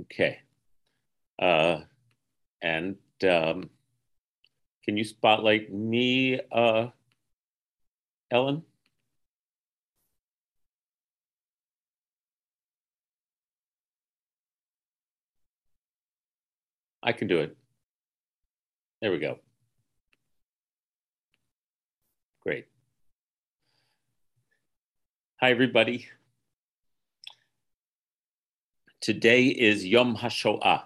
Okay. Uh, and um, can you spotlight me, uh, Ellen? I can do it. There we go. Great. Hi, everybody. Today is Yom HaShoah.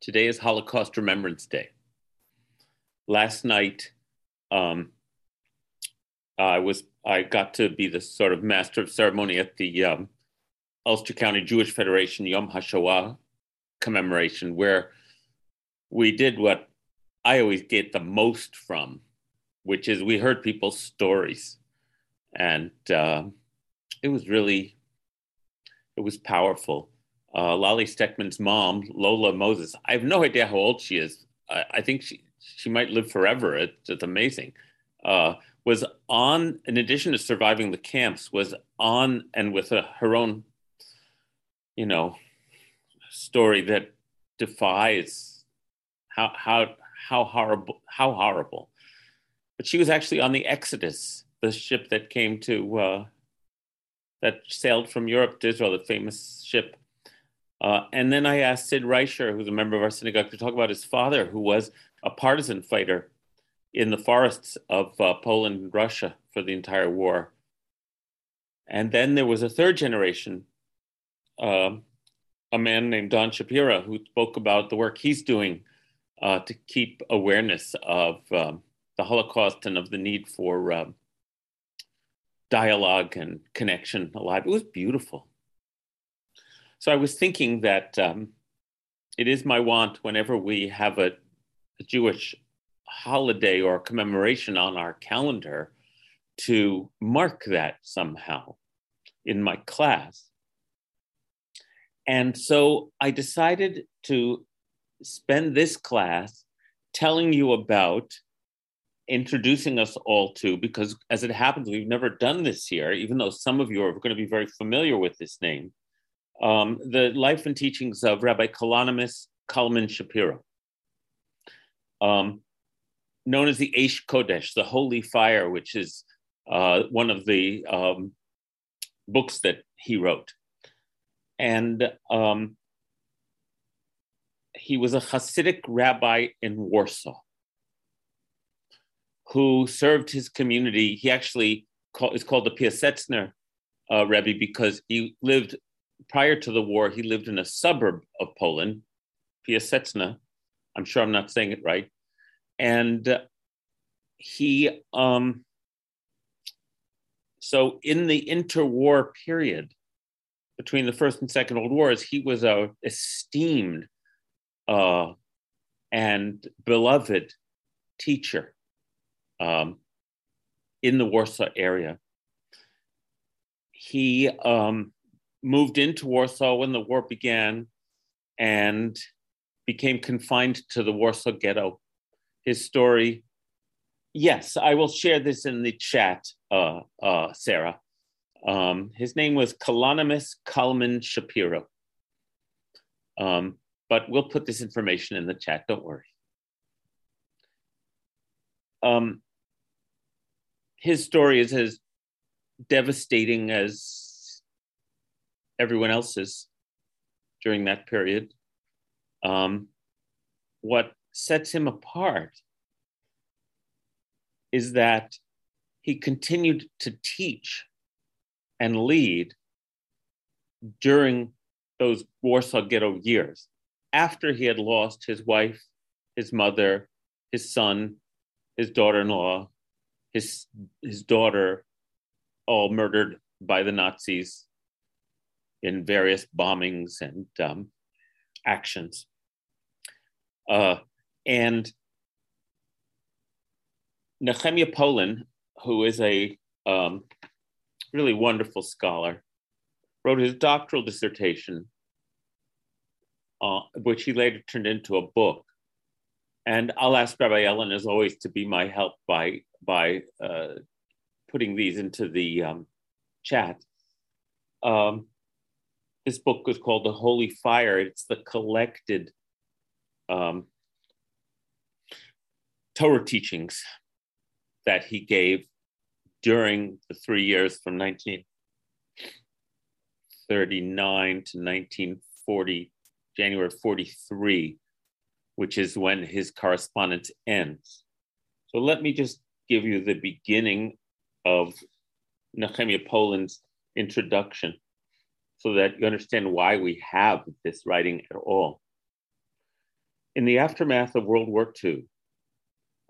Today is Holocaust Remembrance Day. Last night, um, I was I got to be the sort of master of ceremony at the um, Ulster County Jewish Federation Yom HaShoah commemoration, where we did what I always get the most from, which is we heard people's stories, and uh, it was really it was powerful. Uh, Lolly Steckman's mom, Lola Moses, I have no idea how old she is. I, I think she, she might live forever. It, it's amazing. Uh, was on, in addition to surviving the camps, was on and with a, her own, you know, story that defies how how how horrible how horrible. But she was actually on the Exodus, the ship that came to uh, that sailed from Europe to Israel, the famous ship. Uh, and then I asked Sid Reicher, who's a member of our synagogue, to talk about his father, who was a partisan fighter in the forests of uh, Poland and Russia for the entire war. And then there was a third generation, uh, a man named Don Shapiro, who spoke about the work he's doing uh, to keep awareness of um, the Holocaust and of the need for um, dialogue and connection alive. It was beautiful. So I was thinking that um, it is my want whenever we have a, a Jewish holiday or commemoration on our calendar to mark that somehow in my class. And so I decided to spend this class telling you about introducing us all to, because as it happens, we've never done this here, even though some of you are going to be very familiar with this name, um, the life and teachings of Rabbi Kalonymus Kalman Shapiro, um, known as the Aish Kodesh, the Holy Fire, which is uh, one of the um, books that he wrote. And um, he was a Hasidic rabbi in Warsaw who served his community. He actually call, is called the Piasetzner uh, Rebbe because he lived prior to the war. He lived in a suburb of Poland, Piaseczna. I'm sure I'm not saying it right, and uh, he. Um, so in the interwar period between the first and second world wars, he was a esteemed uh, and beloved teacher um, in the Warsaw area. He um, moved into Warsaw when the war began and became confined to the Warsaw ghetto. His story, yes, I will share this in the chat, uh, uh, Sarah. Um, his name was Kalonymus Kalman Shapiro. Um, but we'll put this information in the chat, don't worry. Um, his story is as devastating as everyone else's during that period. Um, what sets him apart is that he continued to teach and lead during those Warsaw Ghetto years after he had lost his wife, his mother, his son, his daughter in law, his his daughter all murdered by the Nazis in various bombings and um, actions. Uh, and Nehemiah Polen, who is a um, really wonderful scholar, wrote his doctoral dissertation, uh, which he later turned into a book. And I'll ask Rabbi Ellen, as always, to be my help by, by uh, putting these into the um, chat. Um, this book is called The Holy Fire. It's the collected um, Torah teachings that he gave during the three years from 1939 to 1940, January 43, which is when his correspondence ends. So let me just give you the beginning of Nehemiah Polen's introduction so that you understand why we have this writing at all. In the aftermath of World War II,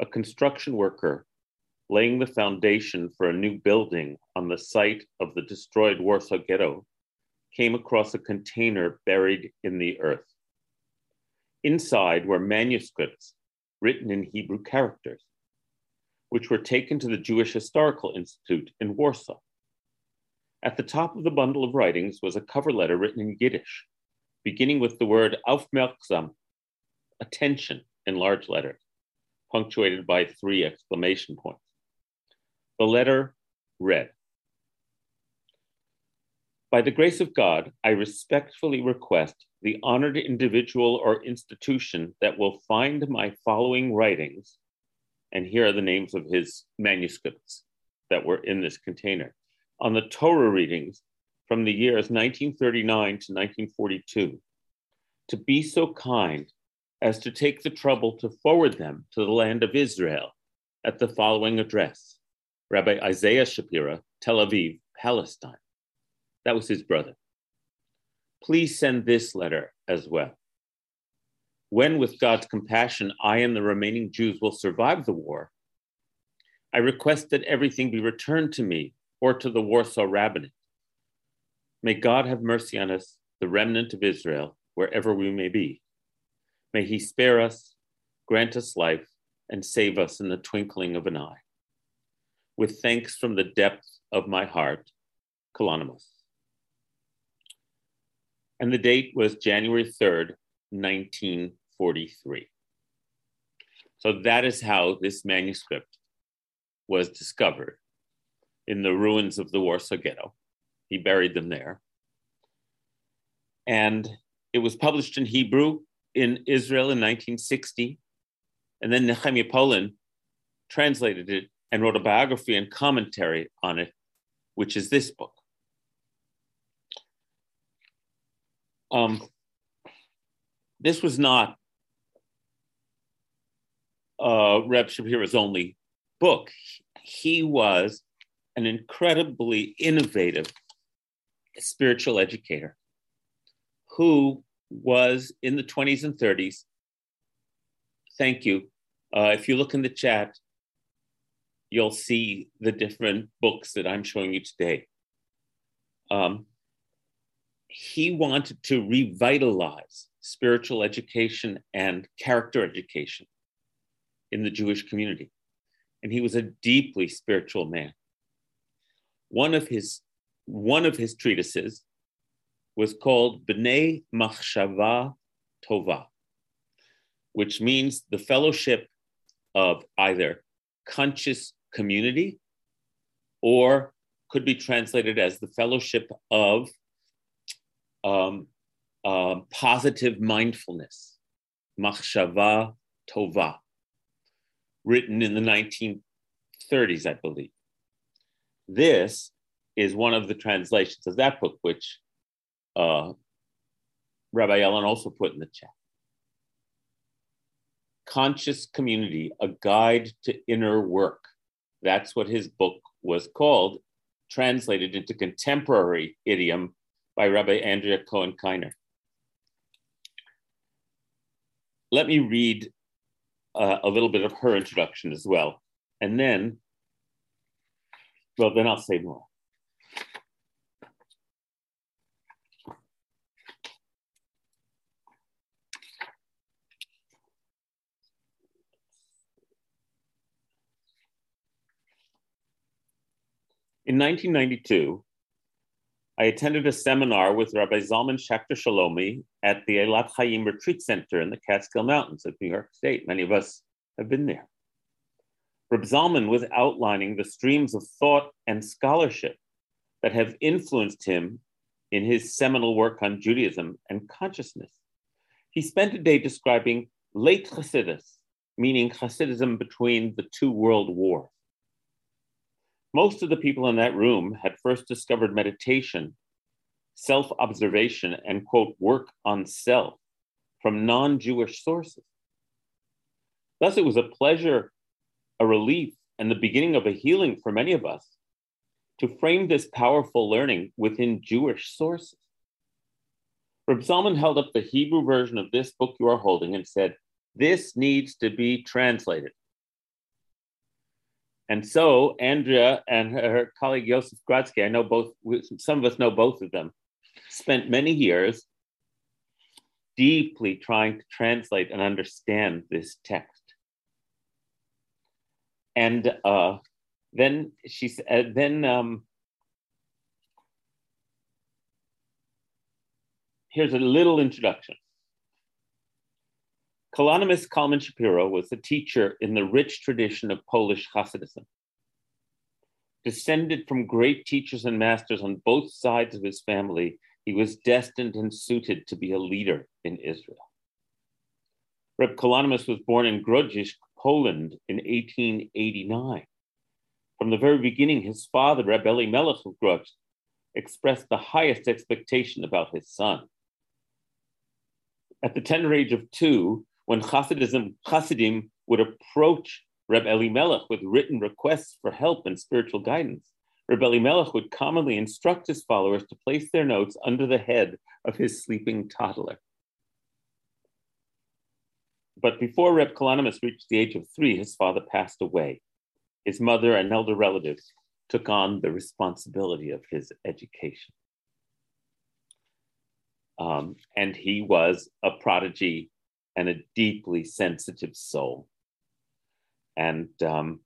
a construction worker laying the foundation for a new building on the site of the destroyed Warsaw Ghetto came across a container buried in the earth. Inside were manuscripts written in Hebrew characters, which were taken to the Jewish Historical Institute in Warsaw. At the top of the bundle of writings was a cover letter written in Yiddish, beginning with the word aufmerksam, attention in large letters, punctuated by three exclamation points. The letter read By the grace of God, I respectfully request the honored individual or institution that will find my following writings, and here are the names of his manuscripts that were in this container, on the Torah readings from the years 1939 to 1942, to be so kind as to take the trouble to forward them to the land of Israel at the following address Rabbi Isaiah Shapira, Tel Aviv, Palestine. That was his brother. Please send this letter as well. When, with God's compassion, I and the remaining Jews will survive the war, I request that everything be returned to me or to the Warsaw Rabbinate. May God have mercy on us, the remnant of Israel, wherever we may be. May he spare us, grant us life, and save us in the twinkling of an eye. With thanks from the depths of my heart, Kalonymus. And the date was January 3rd, 1943. So that is how this manuscript was discovered in the ruins of the Warsaw Ghetto. He buried them there. And it was published in Hebrew in Israel in 1960. And then Nehemiah Polen translated it and wrote a biography and commentary on it, which is this book. Um, this was not uh, Reb Shapira's only book. He was an incredibly innovative spiritual educator who was in the 20s and 30s. Thank you. Uh, if you look in the chat, you'll see the different books that I'm showing you today. Um, he wanted to revitalize spiritual education and character education in the Jewish community. And he was a deeply spiritual man. One of his, one of his treatises was called B'nai Machshava Tova, which means the fellowship of either conscious community or could be translated as the fellowship of um, uh, positive mindfulness, Machshava Tova, written in the 1930s, I believe. This is one of the translations of that book, which uh, Rabbi Ellen also put in the chat. Conscious Community, a guide to inner work. That's what his book was called, translated into contemporary idiom by Rabbi Andrea Cohen Kiener. Let me read uh, a little bit of her introduction as well. And then, well, then I'll say more. In 1992, I attended a seminar with Rabbi Zalman Schachter Shalomi at the Elat Chaim Retreat Center in the Catskill Mountains of New York State. Many of us have been there. Rabbi Zalman was outlining the streams of thought and scholarship that have influenced him in his seminal work on Judaism and consciousness. He spent a day describing late Hasidus, meaning Hasidism between the two world wars. Most of the people in that room had first discovered meditation, self observation, and quote, work on self from non Jewish sources. Thus, it was a pleasure, a relief, and the beginning of a healing for many of us to frame this powerful learning within Jewish sources. Reb Zalman held up the Hebrew version of this book you are holding and said, This needs to be translated. And so Andrea and her colleague Yosef Gradsky, I know both, some of us know both of them, spent many years deeply trying to translate and understand this text. And uh, then she said, uh, then um, here's a little introduction. Kalonymus Kalman Shapiro was a teacher in the rich tradition of Polish Hasidism. Descended from great teachers and masters on both sides of his family, he was destined and suited to be a leader in Israel. Reb Kalonymus was born in Grodzisk, Poland in 1889. From the very beginning, his father, Reb Elimelech of Grodzisk, expressed the highest expectation about his son. At the tender age of two, when Hasidism, Hasidim would approach Reb Elimelech with written requests for help and spiritual guidance, Reb Elimelech would commonly instruct his followers to place their notes under the head of his sleeping toddler. But before Reb Kalonymus reached the age of three, his father passed away his mother and elder relatives took on the responsibility of his education. Um, and he was a prodigy and a deeply sensitive soul. And um,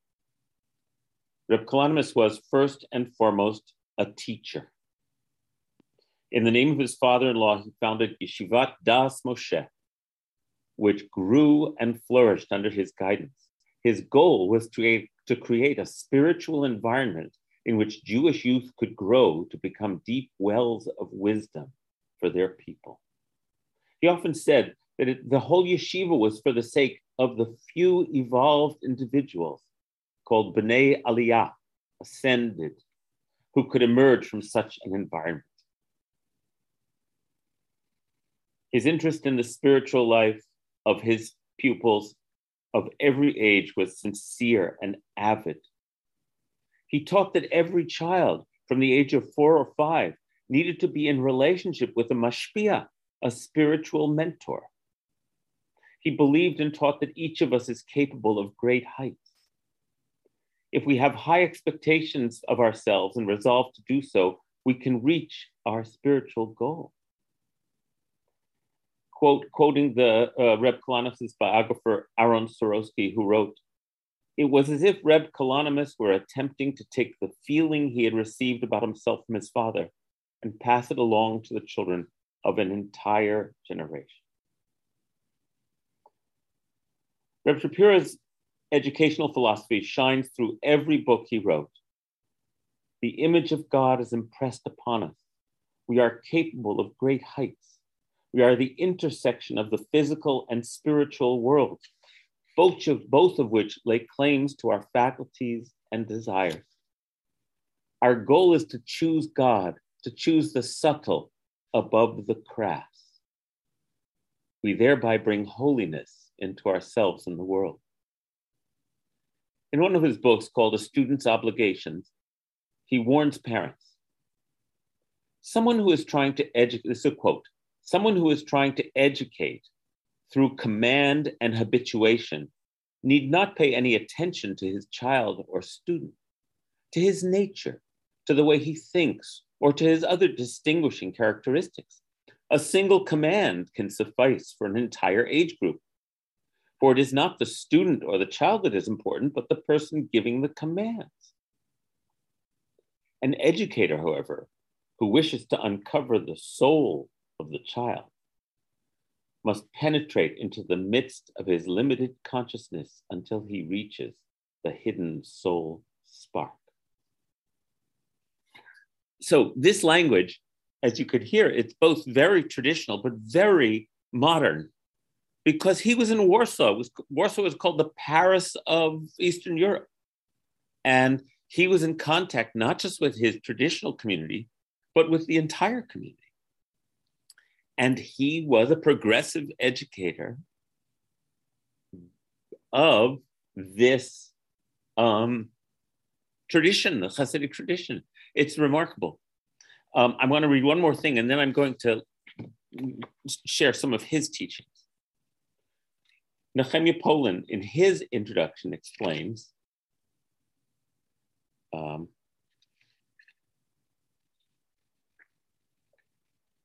Reb Kalonymus was first and foremost a teacher. In the name of his father in law, he founded Yeshivat Das Moshe, which grew and flourished under his guidance. His goal was to to create a spiritual environment in which Jewish youth could grow to become deep wells of wisdom for their people. He often said that it, the whole yeshiva was for the sake of the few evolved individuals called B'nai Aliyah, ascended, who could emerge from such an environment. His interest in the spiritual life of his pupils of every age was sincere and avid. He taught that every child from the age of four or five needed to be in relationship with a mashpia, a spiritual mentor. He believed and taught that each of us is capable of great heights. If we have high expectations of ourselves and resolve to do so, we can reach our spiritual goal quote, quoting the uh, Reb Kalonymus' biographer Aaron Sorasky, who wrote, it was as if Reb Kalonymus were attempting to take the feeling he had received about himself from his father and pass it along to the children of an entire generation. Reb Shapiro's educational philosophy shines through every book he wrote. The image of God is impressed upon us. We are capable of great heights. We are the intersection of the physical and spiritual world, both of, both of which lay claims to our faculties and desires. Our goal is to choose God, to choose the subtle above the crass. We thereby bring holiness into ourselves and the world. In one of his books called A Student's Obligations, he warns parents someone who is trying to educate, this is a quote, Someone who is trying to educate through command and habituation need not pay any attention to his child or student, to his nature, to the way he thinks, or to his other distinguishing characteristics. A single command can suffice for an entire age group. For it is not the student or the child that is important, but the person giving the commands. An educator, however, who wishes to uncover the soul of the child must penetrate into the midst of his limited consciousness until he reaches the hidden soul spark. So, this language, as you could hear, it's both very traditional but very modern because he was in Warsaw. Was, Warsaw was called the Paris of Eastern Europe. And he was in contact not just with his traditional community, but with the entire community. And he was a progressive educator of this um, tradition, the Hasidic tradition. It's remarkable. Um, I want to read one more thing, and then I'm going to share some of his teachings. Nehemiah Polen, in his introduction, explains um,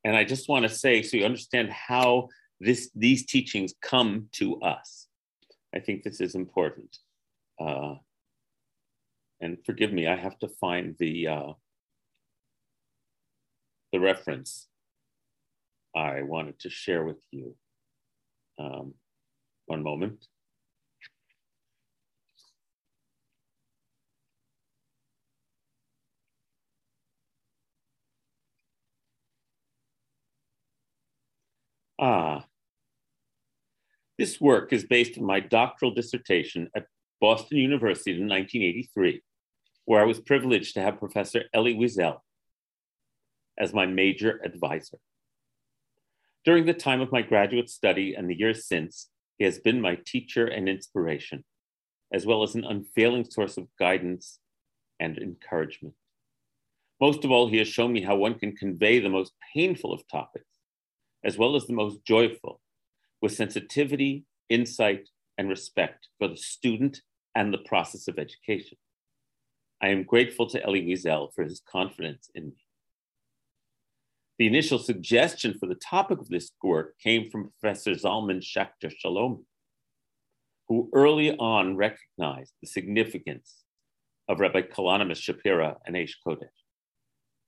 and I just want to say, so you understand how this these teachings come to us. I think this is important. Uh, and forgive me, I have to find the uh, the reference I wanted to share with you. Um, one moment. Ah, this work is based on my doctoral dissertation at Boston University in 1983, where I was privileged to have Professor Elie Wiesel as my major advisor. During the time of my graduate study and the years since, he has been my teacher and inspiration, as well as an unfailing source of guidance and encouragement. Most of all, he has shown me how one can convey the most painful of topics as well as the most joyful, with sensitivity, insight, and respect for the student and the process of education. I am grateful to Elie Wiesel for his confidence in me. The initial suggestion for the topic of this work came from Professor Zalman Schachter Shalom, who early on recognized the significance of Rabbi Kalonymus Shapira and Aish Kodesh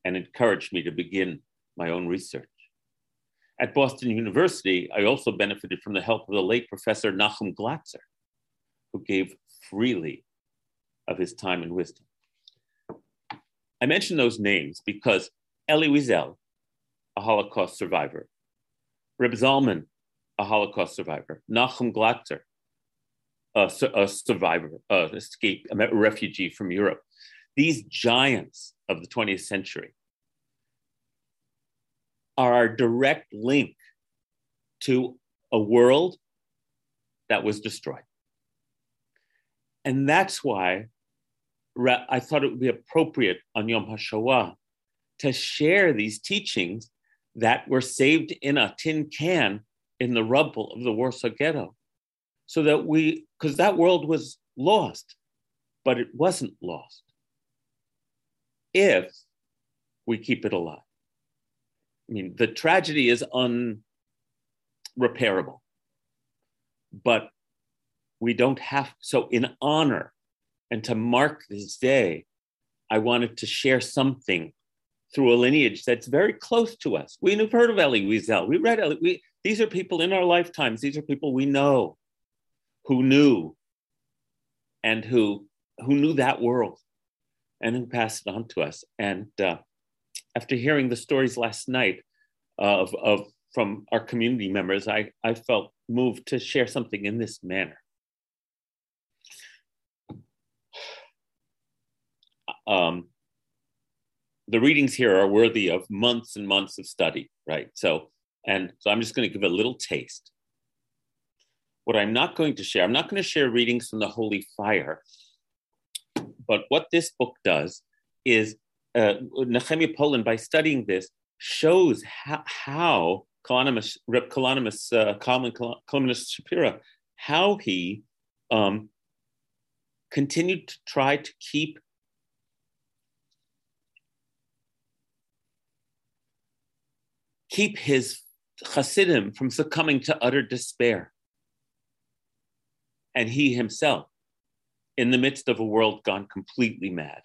and encouraged me to begin my own research. At Boston University, I also benefited from the help of the late Professor Nachum Glatzer, who gave freely of his time and wisdom. I mention those names because Elie Wiesel, Holocaust survivor, Reb Zalman, a Holocaust survivor, Nachum Glatzer, a, a survivor, a escape, a refugee from Europe. These giants of the 20th century are our direct link to a world that was destroyed. And that's why I thought it would be appropriate on Yom HaShoah to share these teachings that were saved in a tin can in the rubble of the Warsaw Ghetto. So that we, because that world was lost, but it wasn't lost if we keep it alive. I mean, the tragedy is unrepairable, but we don't have. So, in honor and to mark this day, I wanted to share something through a lineage that's very close to us. We've heard of Elie Wiesel. We read Elie. We, these are people in our lifetimes. These are people we know, who knew, and who who knew that world, and who passed it on to us. And uh, after hearing the stories last night of, of from our community members, I, I felt moved to share something in this manner. Um, the readings here are worthy of months and months of study, right? So, and so I'm just going to give a little taste. What I'm not going to share, I'm not going to share readings from the Holy Fire, but what this book does is uh, Nehemiah Polen, by studying this, shows how, how Kalonymus, Reb Kalonymus, uh, Kalonymus Shapira, how he um, continued to try to keep keep his Hasidim from succumbing to utter despair. And he himself, in the midst of a world gone completely mad.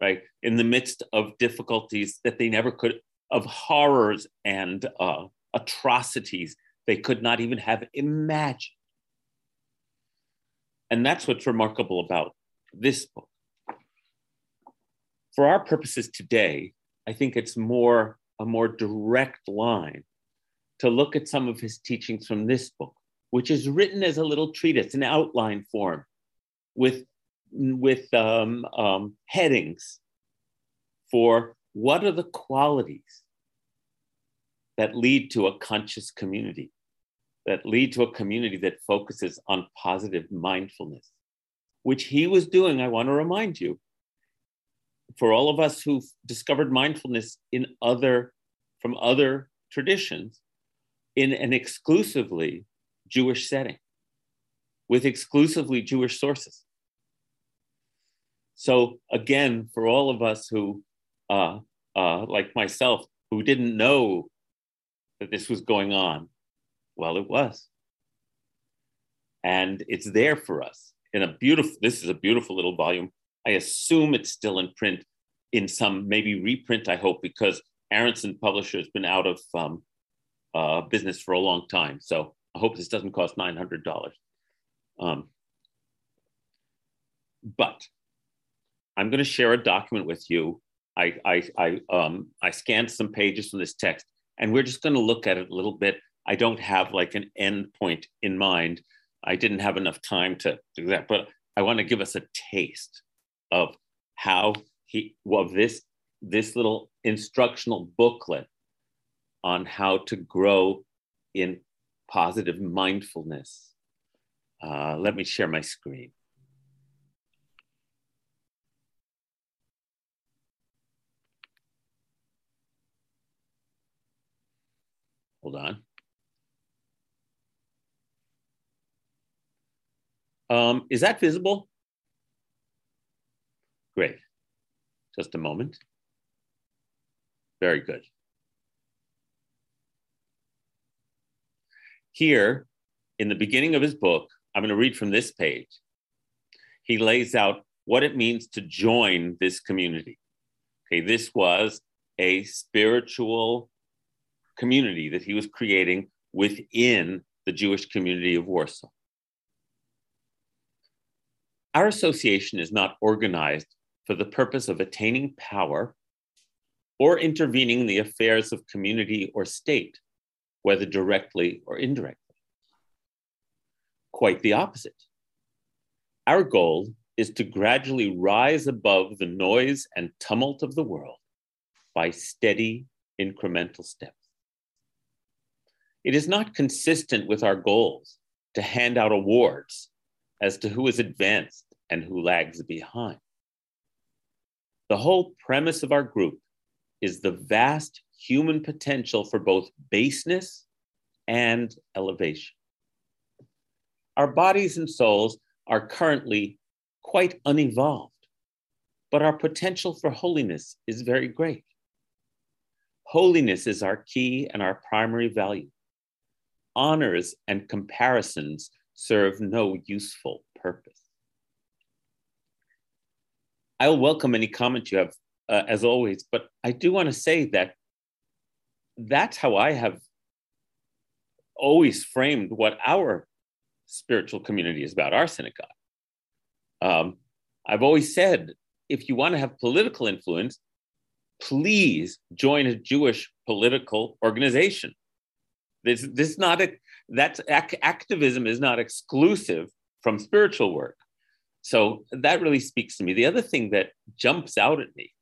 right? In the midst of difficulties that they never could, of horrors and uh, atrocities they could not even have imagined. And that's what's remarkable about this book. For our purposes today, I think it's more a more direct line to look at some of his teachings from this book, which is written as a little treatise in outline form with, with um, um, headings for what are the qualities that lead to a conscious community, that lead to a community that focuses on positive mindfulness, which he was doing, I want to remind you, for all of us who've discovered mindfulness in other from other traditions in an exclusively Jewish setting with exclusively Jewish sources. So again, for all of us who, uh, uh, like myself, who didn't know that this was going on, well, it was, and it's there for us in a beautiful. This is a beautiful little volume I assume it's still in print in some maybe reprint, I hope, because Aronson Publisher has been out of um, uh, business for a long time. So I hope this doesn't cost $900. Um, but I'm going to share a document with you. I, I, I, um, I scanned some pages from this text, and we're just going to look at it a little bit. I don't have like an end point in mind. I didn't have enough time to do that, but I want to give us a taste of how he well this this little instructional booklet on how to grow in positive mindfulness. Uh, let me share my screen. Hold on. Um, is that visible? Great. Just a moment. Very good. Here, in the beginning of his book, I'm going to read from this page. He lays out what it means to join this community. Okay, this was a spiritual community that he was creating within the Jewish community of Warsaw. Our association is not organized for the purpose of attaining power or intervening in the affairs of community or state, whether directly or indirectly. Quite the opposite. Our goal is to gradually rise above the noise and tumult of the world by steady, incremental steps. It is not consistent with our goals to hand out awards as to who is advanced and who lags behind. The whole premise of our group is the vast human potential for both baseness and elevation. Our bodies and souls are currently quite unevolved, but our potential for holiness is very great. Holiness is our key and our primary value. Honors and comparisons serve no useful purpose. I'll welcome any comment you have, uh, as always. But I do want to say that that's how I have always framed what our spiritual community is about, our synagogue. Um, I've always said if you want to have political influence, please join a Jewish political organization. This, this is not a, that's ac- activism is not exclusive from spiritual work. So that really speaks to me. The other thing that jumps out at me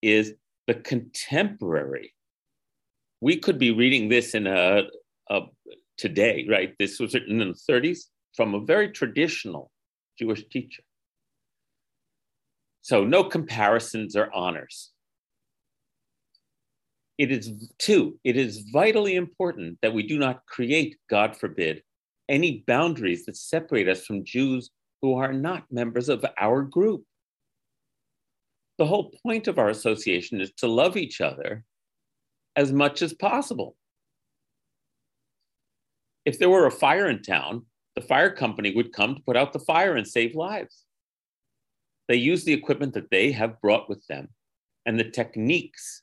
is the contemporary. We could be reading this in a, a today, right? This was written in the 30s from a very traditional Jewish teacher. So no comparisons or honors. It is, two, it is vitally important that we do not create, God forbid, any boundaries that separate us from Jews who are not members of our group. The whole point of our association is to love each other as much as possible. If there were a fire in town, the fire company would come to put out the fire and save lives. They use the equipment that they have brought with them and the techniques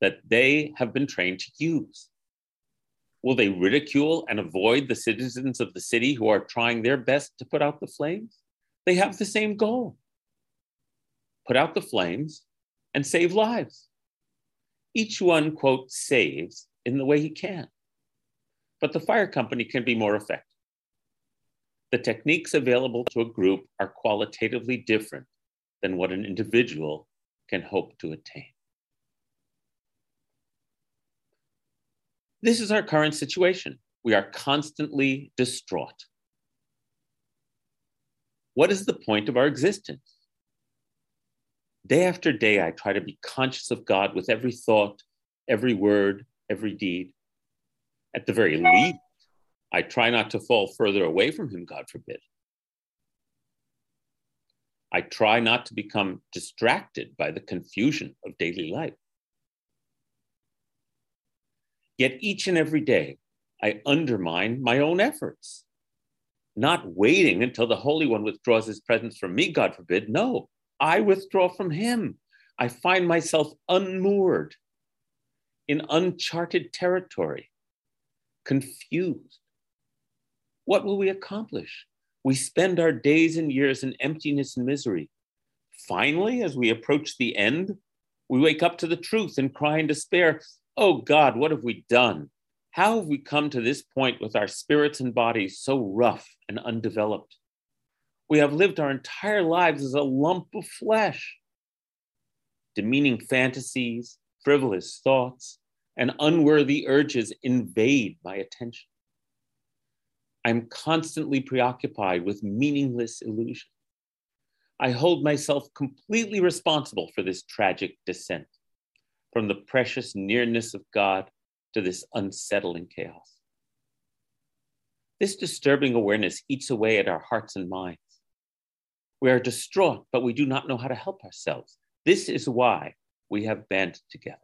that they have been trained to use. Will they ridicule and avoid the citizens of the city who are trying their best to put out the flames? They have the same goal put out the flames and save lives. Each one, quote, saves in the way he can. But the fire company can be more effective the techniques available to a group are qualitatively different than what an individual can hope to attain. This is our current situation. We are constantly distraught. What is the point of our existence? Day after day, I try to be conscious of God with every thought, every word, every deed. At the very least, I try not to fall further away from him, God forbid. I try not to become distracted by the confusion of daily life. Yet each and every day, I undermine my own efforts, not waiting until the Holy One withdraws his presence from me, God forbid. No, I withdraw from him. I find myself unmoored in uncharted territory, confused, what will we accomplish? We spend our days and years in emptiness and misery. Finally, as we approach the end, we wake up to the truth and cry in despair, Oh God, what have we done? How have we come to this point with our spirits and bodies so rough and undeveloped? We have lived our entire lives as a lump of flesh. Demeaning fantasies, frivolous thoughts, and unworthy urges invade my attention. I'm constantly preoccupied with meaningless illusion. I hold myself completely responsible for this tragic descent, from the precious nearness of God to this unsettling chaos. This disturbing awareness eats away at our hearts and minds. We are distraught, but we do not know how to help ourselves. This is why we have banded together.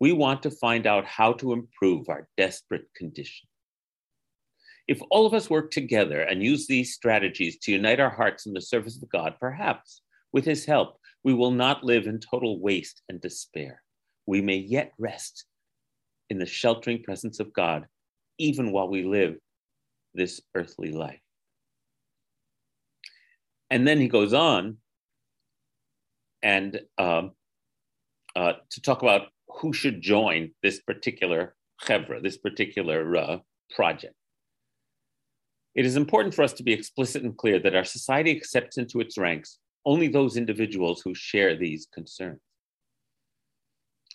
We want to find out how to improve our desperate condition. If all of us work together and use these strategies to unite our hearts in the service of God, perhaps with his help, we will not live in total waste and despair. We may yet rest in the sheltering presence of God, even while we live this earthly life. And then he goes on and um, uh, to talk about who should join this particular chevra, this particular uh, project. It is important for us to be explicit and clear that our society accepts into its ranks only those individuals who share these concerns.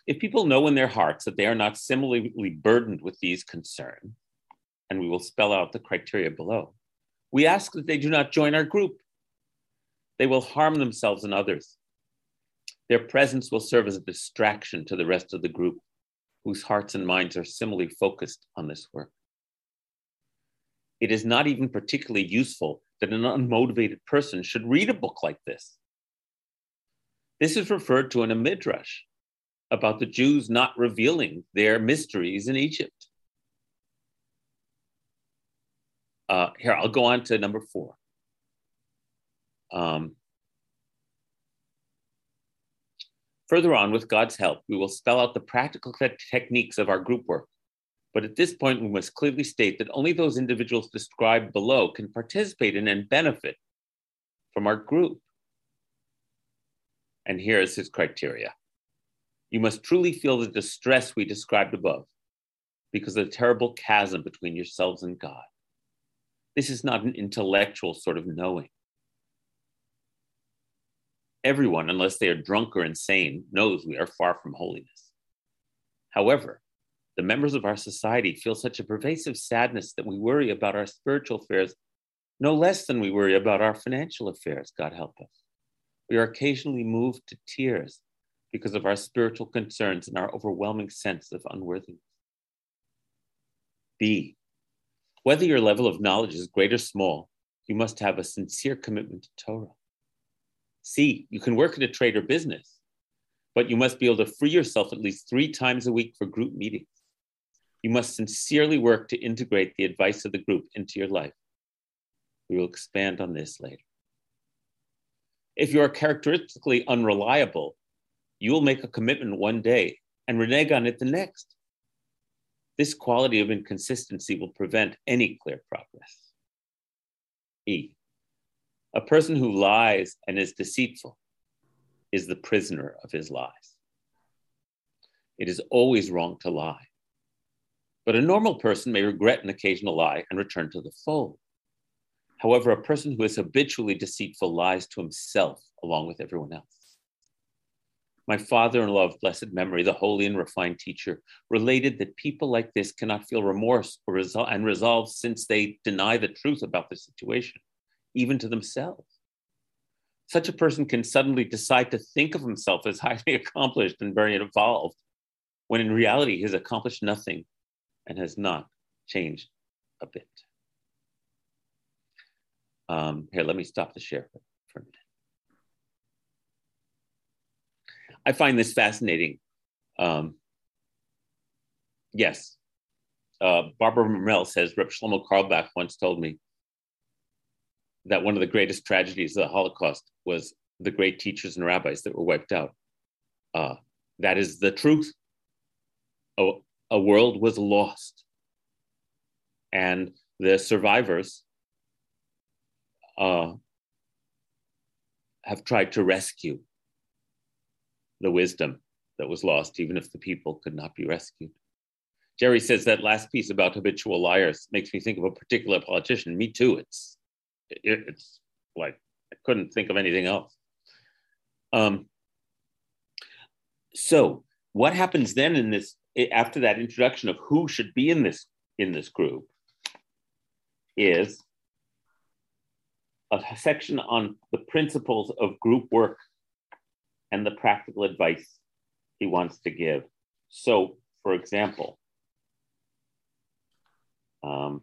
If people know in their hearts that they are not similarly burdened with these concerns, and we will spell out the criteria below, we ask that they do not join our group. They will harm themselves and others. Their presence will serve as a distraction to the rest of the group, whose hearts and minds are similarly focused on this work it is not even particularly useful that an unmotivated person should read a book like this. This is referred to in a midrash about the Jews not revealing their mysteries in Egypt. Uh, here, I'll go on to number four. Um, further on, with God's help, we will spell out the practical te- techniques of our group work but at this point, we must clearly state that only those individuals described below can participate in and benefit from our group. And here is his criteria. You must truly feel the distress we described above because of the terrible chasm between yourselves and God. This is not an intellectual sort of knowing. Everyone, unless they are drunk or insane, knows we are far from holiness. However, the members of our society feel such a pervasive sadness that we worry about our spiritual affairs no less than we worry about our financial affairs, God help us. We are occasionally moved to tears because of our spiritual concerns and our overwhelming sense of unworthiness. B, whether your level of knowledge is great or small, you must have a sincere commitment to Torah. C, you can work in a trade or business, but you must be able to free yourself at least three times a week for group meetings. You must sincerely work to integrate the advice of the group into your life. We will expand on this later. If you're characteristically unreliable, you will make a commitment one day and renege on it the next. This quality of inconsistency will prevent any clear progress. E. A person who lies and is deceitful is the prisoner of his lies. It is always wrong to lie. But a normal person may regret an occasional lie and return to the fold. However, a person who is habitually deceitful lies to himself along with everyone else. My father in law of blessed memory, the holy and refined teacher, related that people like this cannot feel remorse or resol- and resolve since they deny the truth about the situation, even to themselves. Such a person can suddenly decide to think of himself as highly accomplished and very evolved, when in reality he has accomplished nothing and has not changed a bit. Um, here, let me stop the share for, for a minute. I find this fascinating. Um, yes, uh, Barbara Marmel says Reb Shlomo Carlebach once told me that one of the greatest tragedies of the Holocaust was the great teachers and rabbis that were wiped out. Uh, that is the truth. A, a world was lost, and the survivors uh, have tried to rescue the wisdom that was lost, even if the people could not be rescued. Jerry says that last piece about habitual liars makes me think of a particular politician. Me too. It's it, it's like I couldn't think of anything else. Um, so what happens then in this after that introduction of who should be in this in this group is a section on the principles of group work and the practical advice he wants to give. So, for example, um,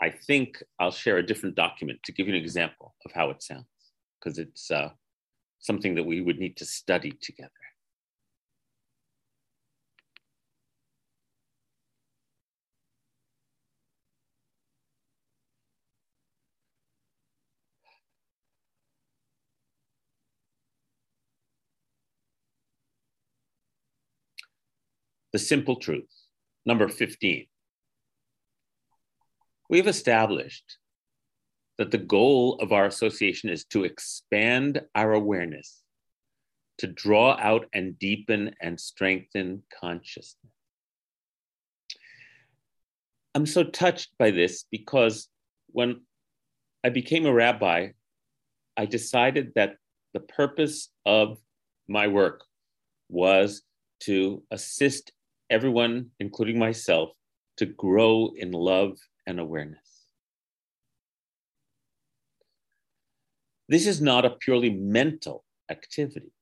I think I'll share a different document to give you an example of how it sounds, because it's uh, something that we would need to study together. The simple truth. Number 15. We've established that the goal of our association is to expand our awareness, to draw out and deepen and strengthen consciousness. I'm so touched by this because when I became a rabbi, I decided that the purpose of my work was to assist everyone, including myself, to grow in love and awareness. This is not a purely mental activity.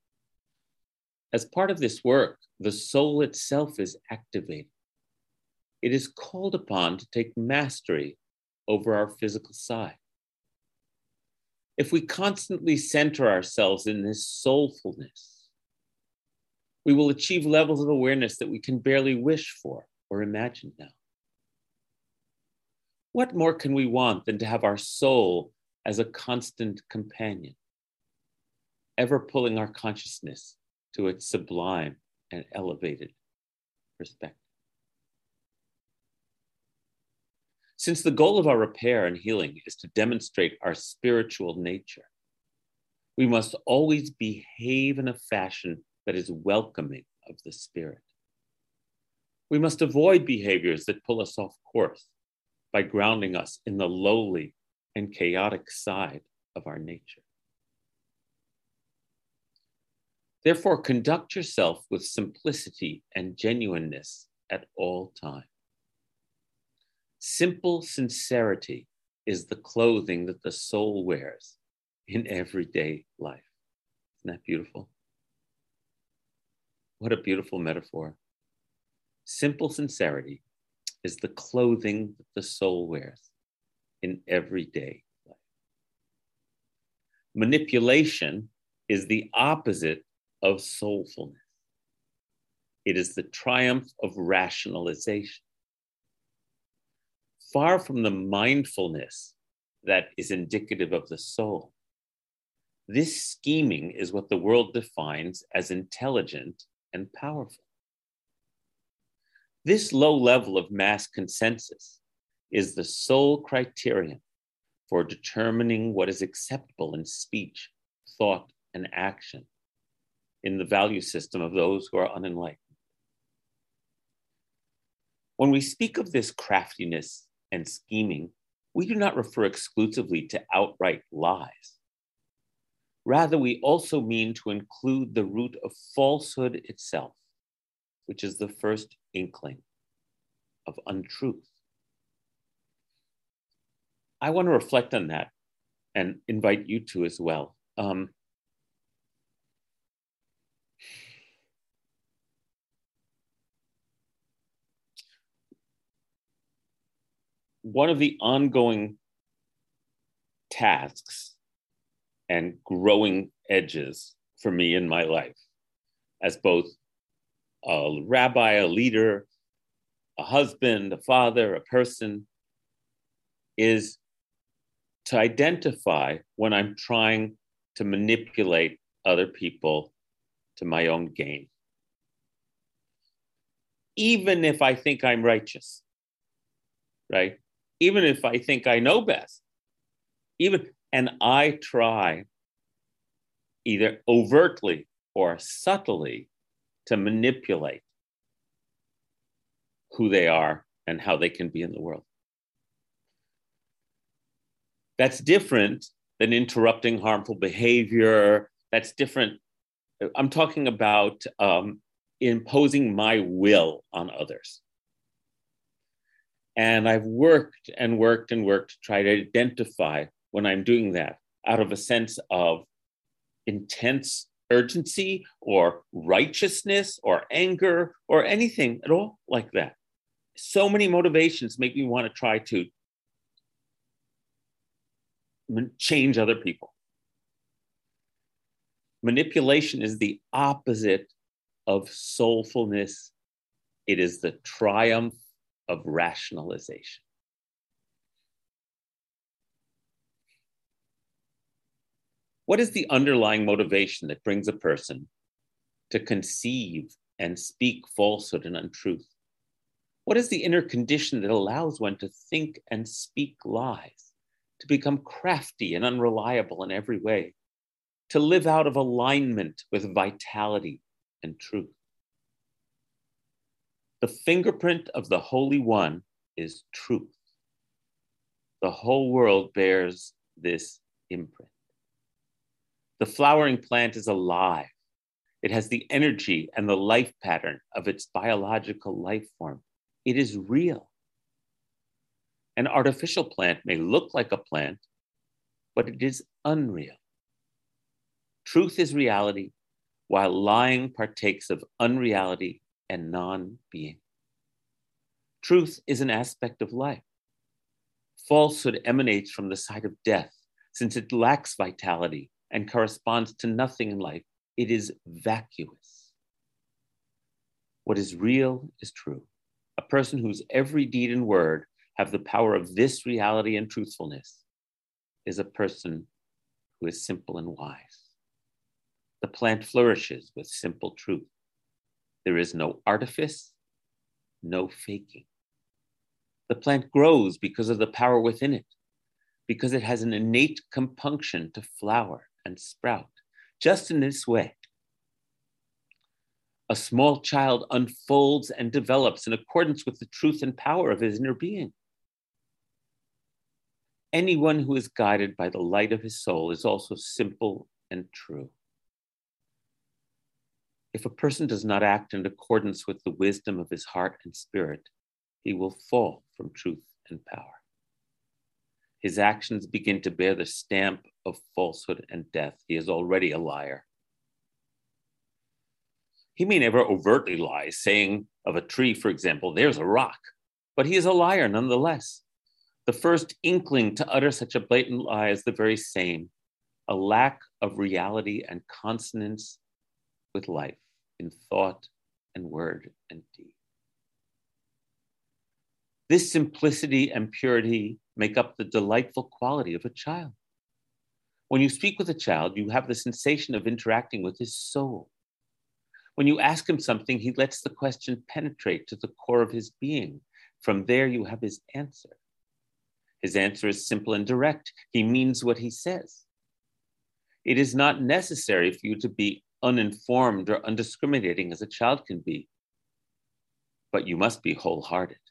As part of this work, the soul itself is activated. It is called upon to take mastery over our physical side. If we constantly center ourselves in this soulfulness, we will achieve levels of awareness that we can barely wish for or imagine now. What more can we want than to have our soul as a constant companion, ever pulling our consciousness to its sublime and elevated perspective? Since the goal of our repair and healing is to demonstrate our spiritual nature, we must always behave in a fashion that is welcoming of the Spirit. We must avoid behaviors that pull us off course by grounding us in the lowly and chaotic side of our nature. Therefore, conduct yourself with simplicity and genuineness at all times. Simple sincerity is the clothing that the soul wears in everyday life. Isn't that beautiful? What a beautiful metaphor. Simple sincerity is the clothing that the soul wears in everyday life. Manipulation is the opposite of soulfulness. It is the triumph of rationalization. Far from the mindfulness that is indicative of the soul, This scheming is what the world defines as intelligent and powerful. This low level of mass consensus is the sole criterion for determining what is acceptable in speech, thought, and action in the value system of those who are unenlightened. When we speak of this craftiness and scheming, we do not refer exclusively to outright lies. Rather, we also mean to include the root of falsehood itself, which is the first inkling of untruth. I want to reflect on that and invite you to as well. Um, one of the ongoing tasks and growing edges for me in my life as both a rabbi, a leader, a husband, a father, a person is to identify when I'm trying to manipulate other people to my own gain. Even if I think I'm righteous, right? even if I think I know best, even and I try either overtly or subtly to manipulate who they are and how they can be in the world. That's different than interrupting harmful behavior. That's different. I'm talking about um, imposing my will on others. And I've worked and worked and worked to try to identify when I'm doing that out of a sense of intense urgency or righteousness or anger or anything at all like that. So many motivations make me want to try to change other people. Manipulation is the opposite of soulfulness, it is the triumph of rationalization. What is the underlying motivation that brings a person to conceive and speak falsehood and untruth? What is the inner condition that allows one to think and speak lies, to become crafty and unreliable in every way, to live out of alignment with vitality and truth? The fingerprint of the Holy One is truth. The whole world bears this imprint. The flowering plant is alive. It has the energy and the life pattern of its biological life form. It is real. An artificial plant may look like a plant, but it is unreal. Truth is reality, while lying partakes of unreality and non being. Truth is an aspect of life. Falsehood emanates from the side of death, since it lacks vitality and corresponds to nothing in life. It is vacuous. What is real is true. A person whose every deed and word have the power of this reality and truthfulness is a person who is simple and wise. The plant flourishes with simple truth. There is no artifice, no faking. The plant grows because of the power within it, because it has an innate compunction to flower and sprout. Just in this way, a small child unfolds and develops in accordance with the truth and power of his inner being. Anyone who is guided by the light of his soul is also simple and true. If a person does not act in accordance with the wisdom of his heart and spirit, he will fall from truth and power. His actions begin to bear the stamp of falsehood and death. He is already a liar. He may never overtly lie, saying of a tree, for example, there's a rock, but he is a liar nonetheless. The first inkling to utter such a blatant lie is the very same a lack of reality and consonance with life in thought and word and deed. This simplicity and purity make up the delightful quality of a child. When you speak with a child, you have the sensation of interacting with his soul. When you ask him something, he lets the question penetrate to the core of his being. From there, you have his answer. His answer is simple and direct. He means what he says. It is not necessary for you to be uninformed or undiscriminating as a child can be, but you must be wholehearted.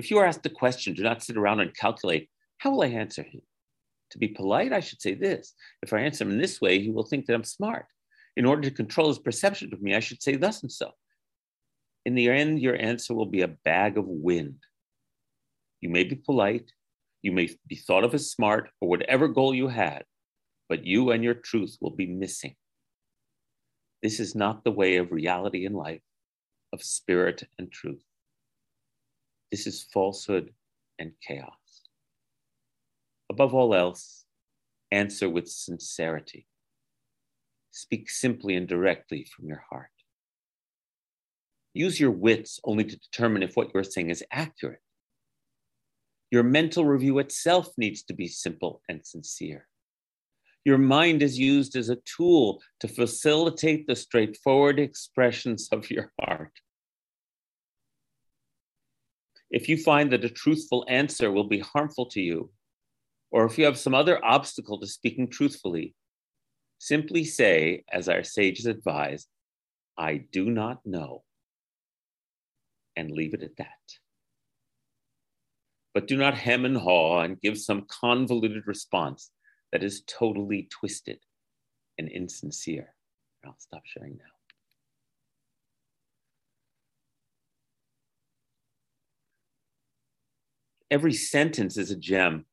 If you are asked a question, do not sit around and calculate how will I answer him? To be polite, I should say this. If I answer him in this way, he will think that I'm smart. In order to control his perception of me, I should say thus and so. In the end, your answer will be a bag of wind. You may be polite, you may be thought of as smart, or whatever goal you had, but you and your truth will be missing. This is not the way of reality in life, of spirit and truth. This is falsehood and chaos. Above all else, answer with sincerity. Speak simply and directly from your heart. Use your wits only to determine if what you're saying is accurate. Your mental review itself needs to be simple and sincere. Your mind is used as a tool to facilitate the straightforward expressions of your heart. If you find that a truthful answer will be harmful to you, or if you have some other obstacle to speaking truthfully, simply say, as our sages advise, I do not know, and leave it at that but do not hem and haw and give some convoluted response that is totally twisted and insincere. I'll stop sharing now. Every sentence is a gem.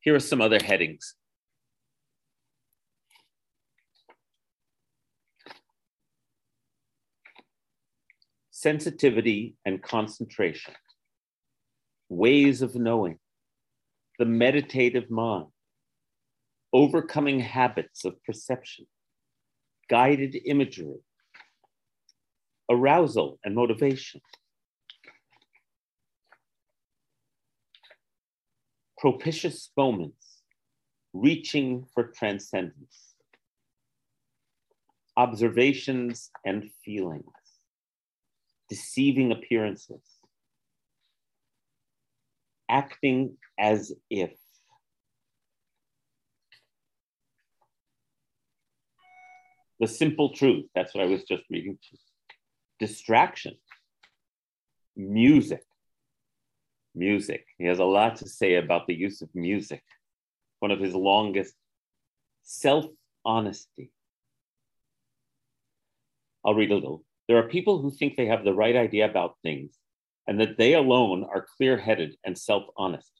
Here are some other headings. sensitivity and concentration, ways of knowing, the meditative mind, overcoming habits of perception, guided imagery, arousal and motivation, propitious moments, reaching for transcendence, observations and feelings deceiving appearances, acting as if. The simple truth, that's what I was just reading. Distraction, music. Music. He has a lot to say about the use of music. One of his longest self honesty. I'll read a little. There are people who think they have the right idea about things and that they alone are clear headed and self honest.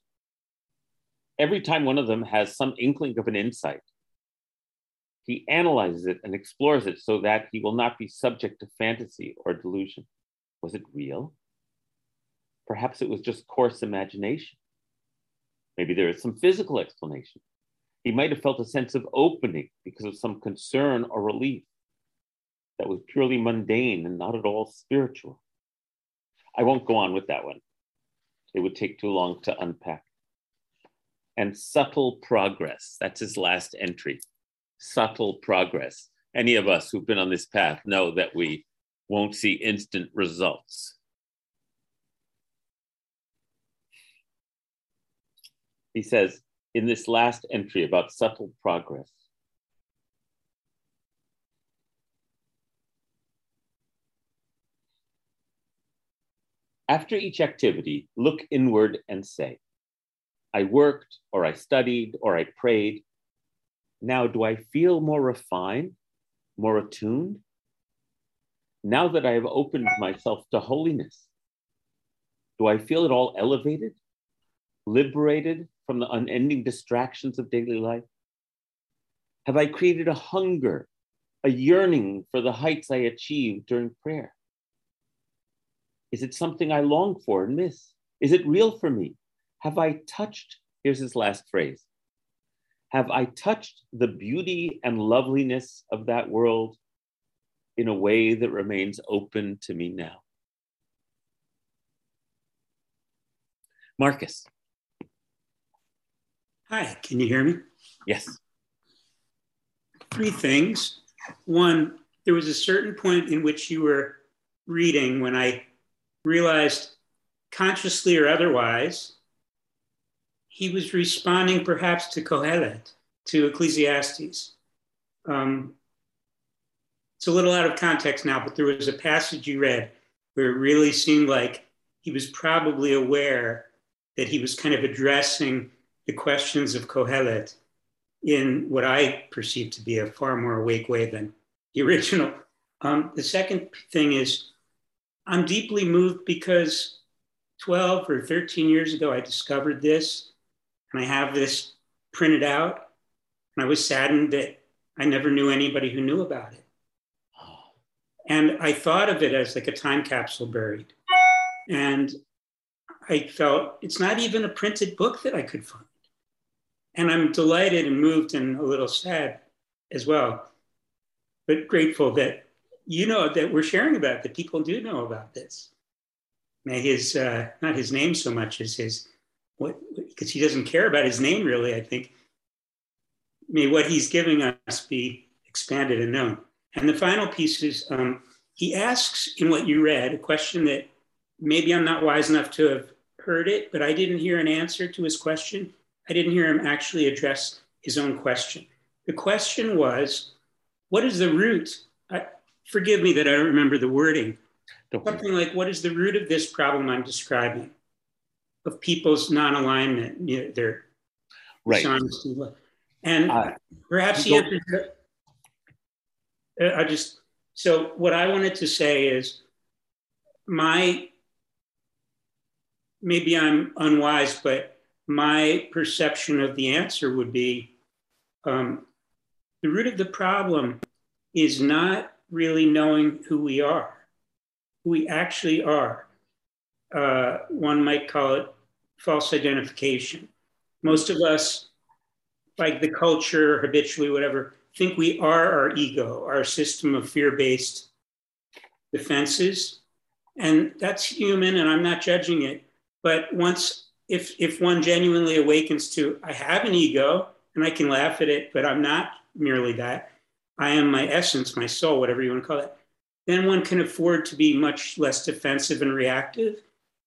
Every time one of them has some inkling of an insight, he analyzes it and explores it so that he will not be subject to fantasy or delusion. Was it real? Perhaps it was just coarse imagination. Maybe there is some physical explanation. He might have felt a sense of opening because of some concern or relief that was purely mundane and not at all spiritual. I won't go on with that one. It would take too long to unpack. And subtle progress. That's his last entry. Subtle progress. Any of us who've been on this path know that we won't see instant results. He says in this last entry about subtle progress After each activity, look inward and say, I worked, or I studied, or I prayed. Now, do I feel more refined, more attuned? Now that I have opened myself to holiness, do I feel it all elevated, liberated from the unending distractions of daily life? Have I created a hunger, a yearning for the heights I achieved during prayer? Is it something I long for and miss? Is it real for me? Have I touched? Here's his last phrase Have I touched the beauty and loveliness of that world? in a way that remains open to me now. Marcus. Hi, can you hear me? Yes. Three things. One, there was a certain point in which you were reading when I realized, consciously or otherwise, he was responding perhaps to Kohelet, to Ecclesiastes. Um, it's a little out of context now, but there was a passage you read where it really seemed like he was probably aware that he was kind of addressing the questions of Kohelet in what I perceive to be a far more awake way than the original. Um, the second thing is, I'm deeply moved because 12 or 13 years ago, I discovered this and I have this printed out. And I was saddened that I never knew anybody who knew about it. And I thought of it as like a time capsule buried. And I felt it's not even a printed book that I could find. And I'm delighted and moved and a little sad as well, but grateful that you know that we're sharing about that people do know about this. May his, uh, not his name so much as his, what, because he doesn't care about his name really, I think. May what he's giving us be expanded and known. And the final piece is um, he asks in what you read a question that maybe I'm not wise enough to have heard it, but I didn't hear an answer to his question. I didn't hear him actually address his own question. The question was, what is the root? I, forgive me that I don't remember the wording. Something like, what is the root of this problem I'm describing? Of people's non-alignment, you know, their right. dishonesty. And uh, perhaps the answer. I just so what I wanted to say is my maybe I'm unwise, but my perception of the answer would be um, the root of the problem is not really knowing who we are, who we actually are. Uh, one might call it false identification. Most of us, like the culture, habitually, whatever, think we are our ego, our system of fear based defenses. And that's human, and I'm not judging it. But once, if, if one genuinely awakens to, I have an ego and I can laugh at it, but I'm not merely that, I am my essence, my soul, whatever you want to call it, then one can afford to be much less defensive and reactive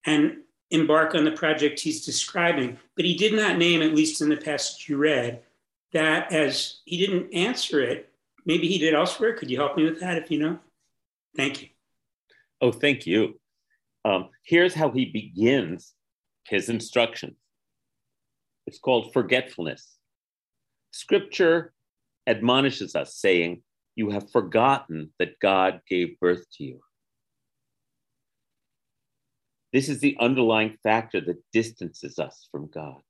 and embark on the project he's describing. But he did not name, at least in the passage you read, that as he didn't answer it. Maybe he did elsewhere. Could you help me with that if you know? Thank you. Oh, thank you. Um, here's how he begins his instructions it's called forgetfulness. Scripture admonishes us, saying, You have forgotten that God gave birth to you. This is the underlying factor that distances us from God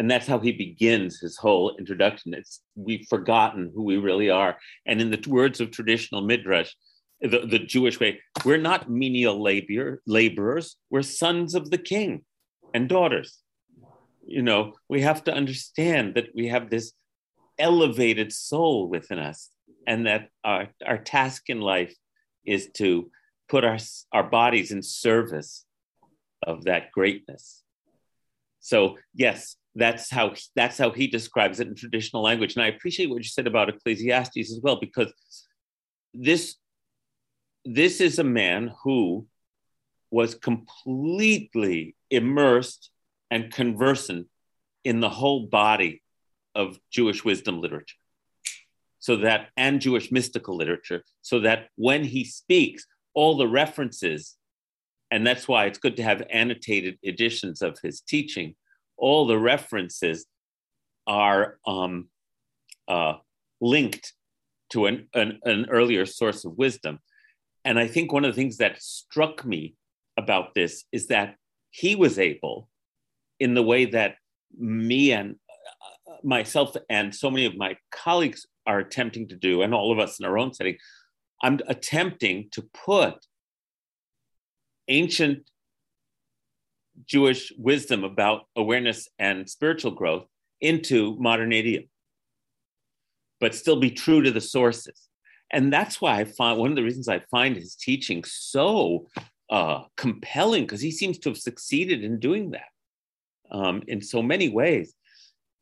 and that's how he begins his whole introduction. It's we've forgotten who we really are. And in the words of traditional midrash, the, the Jewish way, we're not menial labor, laborers, we're sons of the king and daughters. You know, we have to understand that we have this elevated soul within us, and that our, our task in life is to put our, our bodies in service of that greatness. So, yes, that's how that's how he describes it in traditional language. And i appreciate what you said about ecclesiastes as well because this this is a man who was completely immersed and conversant in the whole body of jewish wisdom literature. So that and jewish mystical literature. So that when he speaks all the references and that's why it's good to have annotated editions of his teaching all the references are um, uh, linked to an, an, an earlier source of wisdom. And I think one of the things that struck me about this is that he was able, in the way that me and uh, myself and so many of my colleagues are attempting to do, and all of us in our own setting, I'm attempting to put ancient Jewish wisdom about awareness and spiritual growth into modern idiom, but still be true to the sources. And that's why I find one of the reasons I find his teaching so uh, compelling because he seems to have succeeded in doing that um, in so many ways.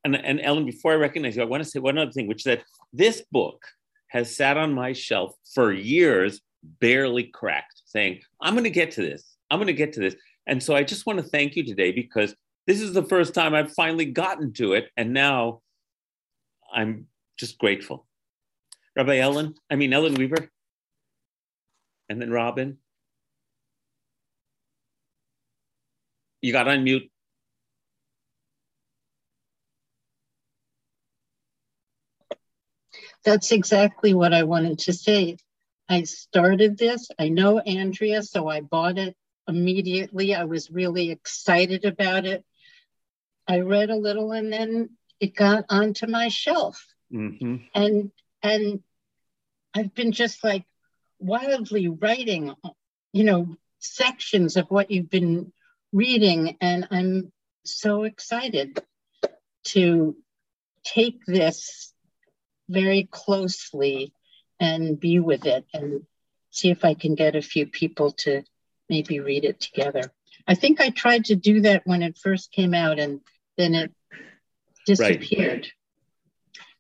And, and Ellen, before I recognize you, I want to say one other thing, which is that this book has sat on my shelf for years, barely cracked, saying, I'm going to get to this. I'm going to get to this. And so I just want to thank you today because this is the first time I've finally gotten to it. And now I'm just grateful. Rabbi Ellen, I mean, Ellen Weaver, and then Robin. You got on mute. That's exactly what I wanted to say. I started this. I know Andrea, so I bought it immediately. I was really excited about it. I read a little and then it got onto my shelf. Mm-hmm. And and I've been just like wildly writing, you know, sections of what you've been reading. And I'm so excited to take this very closely and be with it and see if I can get a few people to maybe read it together. I think I tried to do that when it first came out and then it disappeared. Right.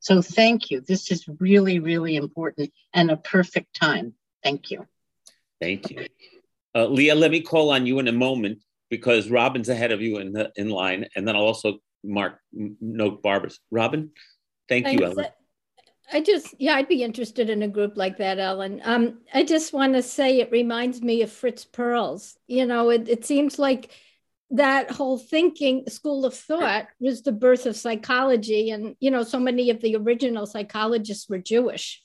So thank you. This is really, really important and a perfect time. Thank you. Thank you. Uh, Leah, let me call on you in a moment because Robin's ahead of you in the in line, and then I'll also mark note Barbara's. Robin, thank Thanks. you, Ellen. I just, yeah, I'd be interested in a group like that, Ellen. Um, I just want to say it reminds me of Fritz Perls. You know, it, it seems like that whole thinking school of thought was the birth of psychology. And, you know, so many of the original psychologists were Jewish.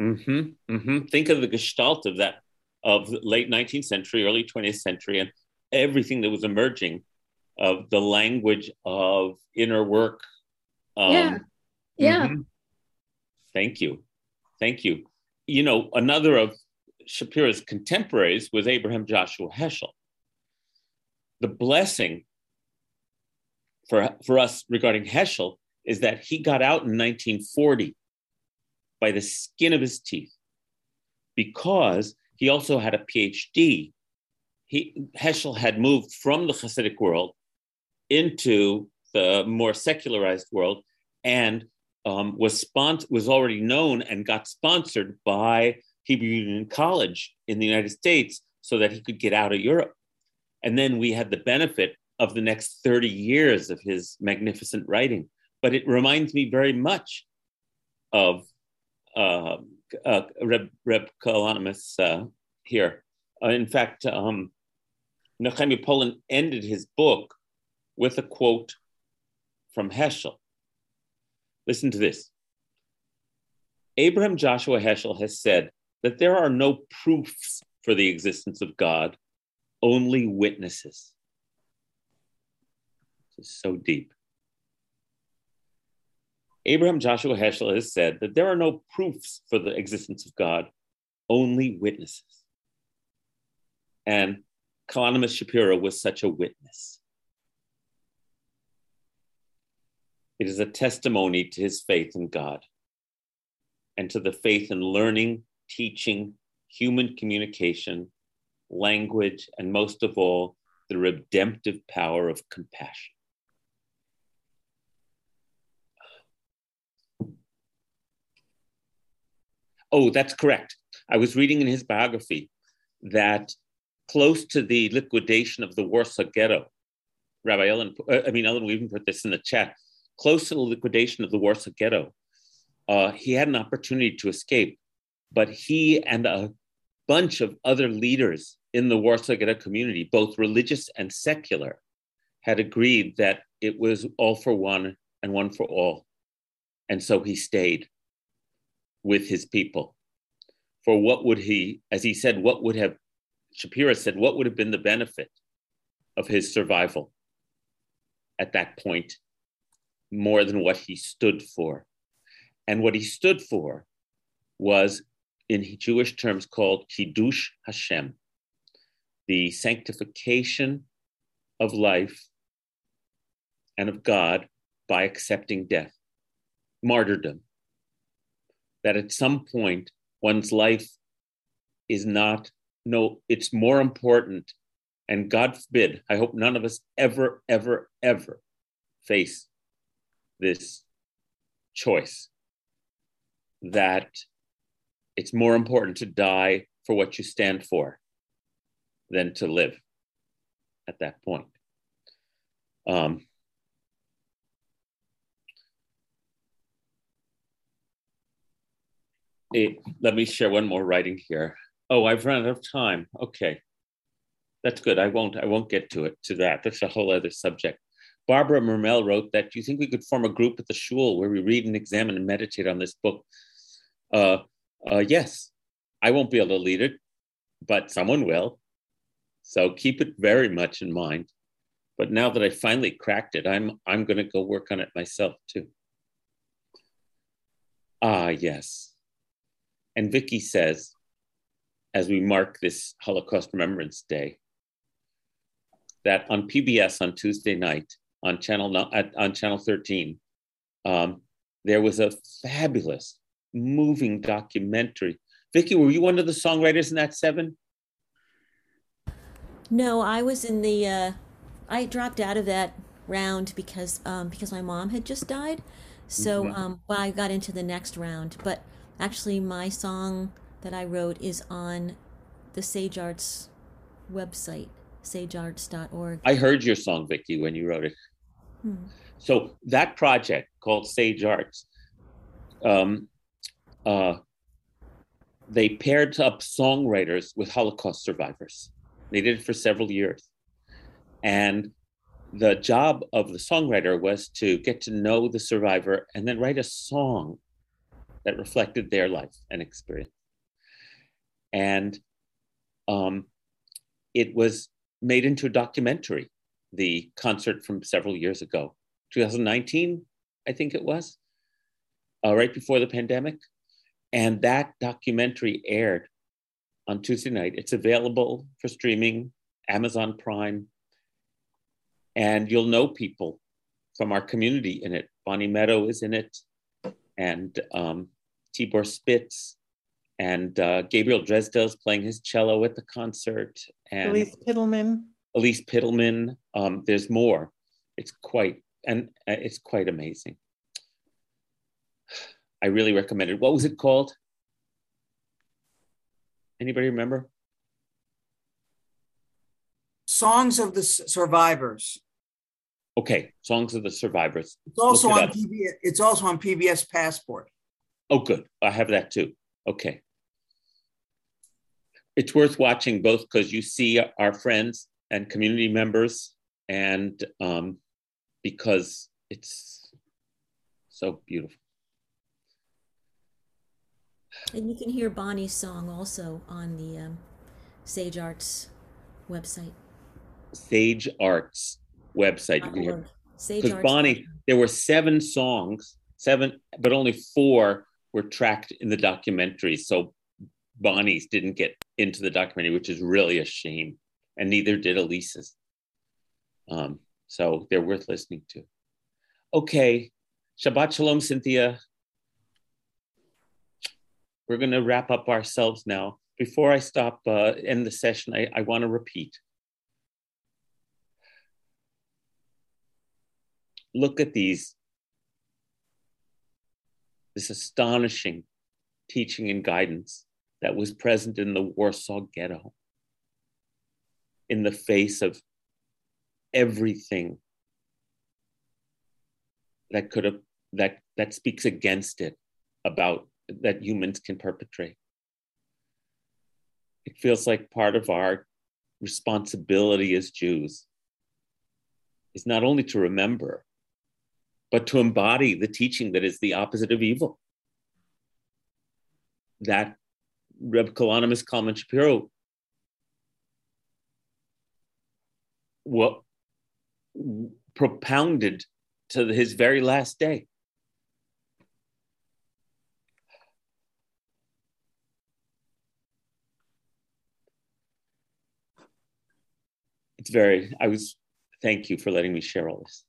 Mm-hmm, mm-hmm. Think of the gestalt of that, of late 19th century, early 20th century, and everything that was emerging of the language of inner work. Um, yeah. Yeah. Mm-hmm Thank you. Thank you. You know, another of Shapira's contemporaries was Abraham Joshua Heschel. The blessing for, for us regarding Heschel is that he got out in 1940 by the skin of his teeth because he also had a PhD. He, Heschel had moved from the Hasidic world into the more secularized world and um, was spon- was already known and got sponsored by Hebrew Union College in the United States so that he could get out of Europe. And then we had the benefit of the next 30 years of his magnificent writing. But it reminds me very much of uh, uh, Reb, Reb Kalonymus uh, here. Uh, in fact, um, Nehemia Polen ended his book with a quote from Heschel. Listen to this. Abraham Joshua Heschel has said that there are no proofs for the existence of God, only witnesses. This is so deep. Abraham Joshua Heschel has said that there are no proofs for the existence of God, only witnesses. And Kalonymus Shapira was such a witness. It is a testimony to his faith in God and to the faith in learning, teaching, human communication, language, and most of all, the redemptive power of compassion. Oh, that's correct. I was reading in his biography that close to the liquidation of the Warsaw Ghetto, Rabbi Ellen, uh, I mean, Ellen, we even put this in the chat close to the liquidation of the Warsaw Ghetto, uh, he had an opportunity to escape, but he and a bunch of other leaders in the Warsaw Ghetto community, both religious and secular, had agreed that it was all for one and one for all. And so he stayed with his people. For what would he, as he said, what would have, Shapira said, what would have been the benefit of his survival at that point more than what he stood for. And what he stood for was, in Jewish terms, called Kiddush Hashem, the sanctification of life and of God by accepting death, martyrdom. That at some point, one's life is not, no, it's more important. And God forbid, I hope none of us ever, ever, ever face this choice that it's more important to die for what you stand for than to live at that point. Um, it, let me share one more writing here. Oh, I've run out of time. Okay, that's good. I won't. I won't get to it. To that. That's a whole other subject. Barbara Mermel wrote that. Do you think we could form a group at the shul where we read and examine and meditate on this book? Uh, uh, yes, I won't be able to lead it, but someone will. So keep it very much in mind. But now that I finally cracked it, I'm I'm going to go work on it myself too. Ah, yes. And Vicky says, as we mark this Holocaust Remembrance Day, that on PBS on Tuesday night on channel on channel 13, um, there was a fabulous, moving documentary. Vicky, were you one of the songwriters in that seven? No, I was in the. Uh, I dropped out of that round because um, because my mom had just died. So mm-hmm. um, well, I got into the next round, but actually, my song that I wrote is on the Sage Arts website, sagearts.org. I heard your song, Vicky, when you wrote it. Hmm. So that project called Sage Arts, um, uh, they paired up songwriters with Holocaust survivors. They did it for several years. And the job of the songwriter was to get to know the survivor and then write a song that reflected their life and experience. And um, it was made into a documentary, the concert from several years ago, 2019, I think it was, uh, right before the pandemic. And that documentary aired on Tuesday night. It's available for streaming, Amazon Prime. And you'll know people from our community in it. Bonnie Meadow is in it, and um, Tibor Spitz, and uh, Gabriel Drysdale is playing his cello at the concert. And Elise Pittleman. Elise Pittleman. Um, there's more. It's quite and uh, it's quite amazing. I really recommend it. What was it called? Anybody remember? Songs of the Survivors. Okay, Songs of the Survivors. It's also on PBS. It's also on PBS Passport. Oh, good. I have that too. Okay. It's worth watching both because you see our friends and community members, and um, because it's so beautiful. And you can hear Bonnie's song also on the um, Sage Arts website. Sage Arts website. You can hear. Because Bonnie, there were seven songs, seven, but only four were tracked in the documentary. So Bonnie's didn't get into the documentary, which is really a shame. And neither did Elise's. Um, so they're worth listening to. Okay. Shabbat Shalom, Cynthia we're going to wrap up ourselves now. Before I stop, uh, end the session, I, I want to repeat. Look at these, this astonishing teaching and guidance that was present in the Warsaw Ghetto in the face of everything that could have that that speaks against it about that humans can perpetrate. It feels like part of our responsibility as Jews is not only to remember, but to embody the teaching that is the opposite of evil. That Reb Kalonymus Kalman Shapira what propounded to his very last day. it's very, I was, thank you for letting me share all this.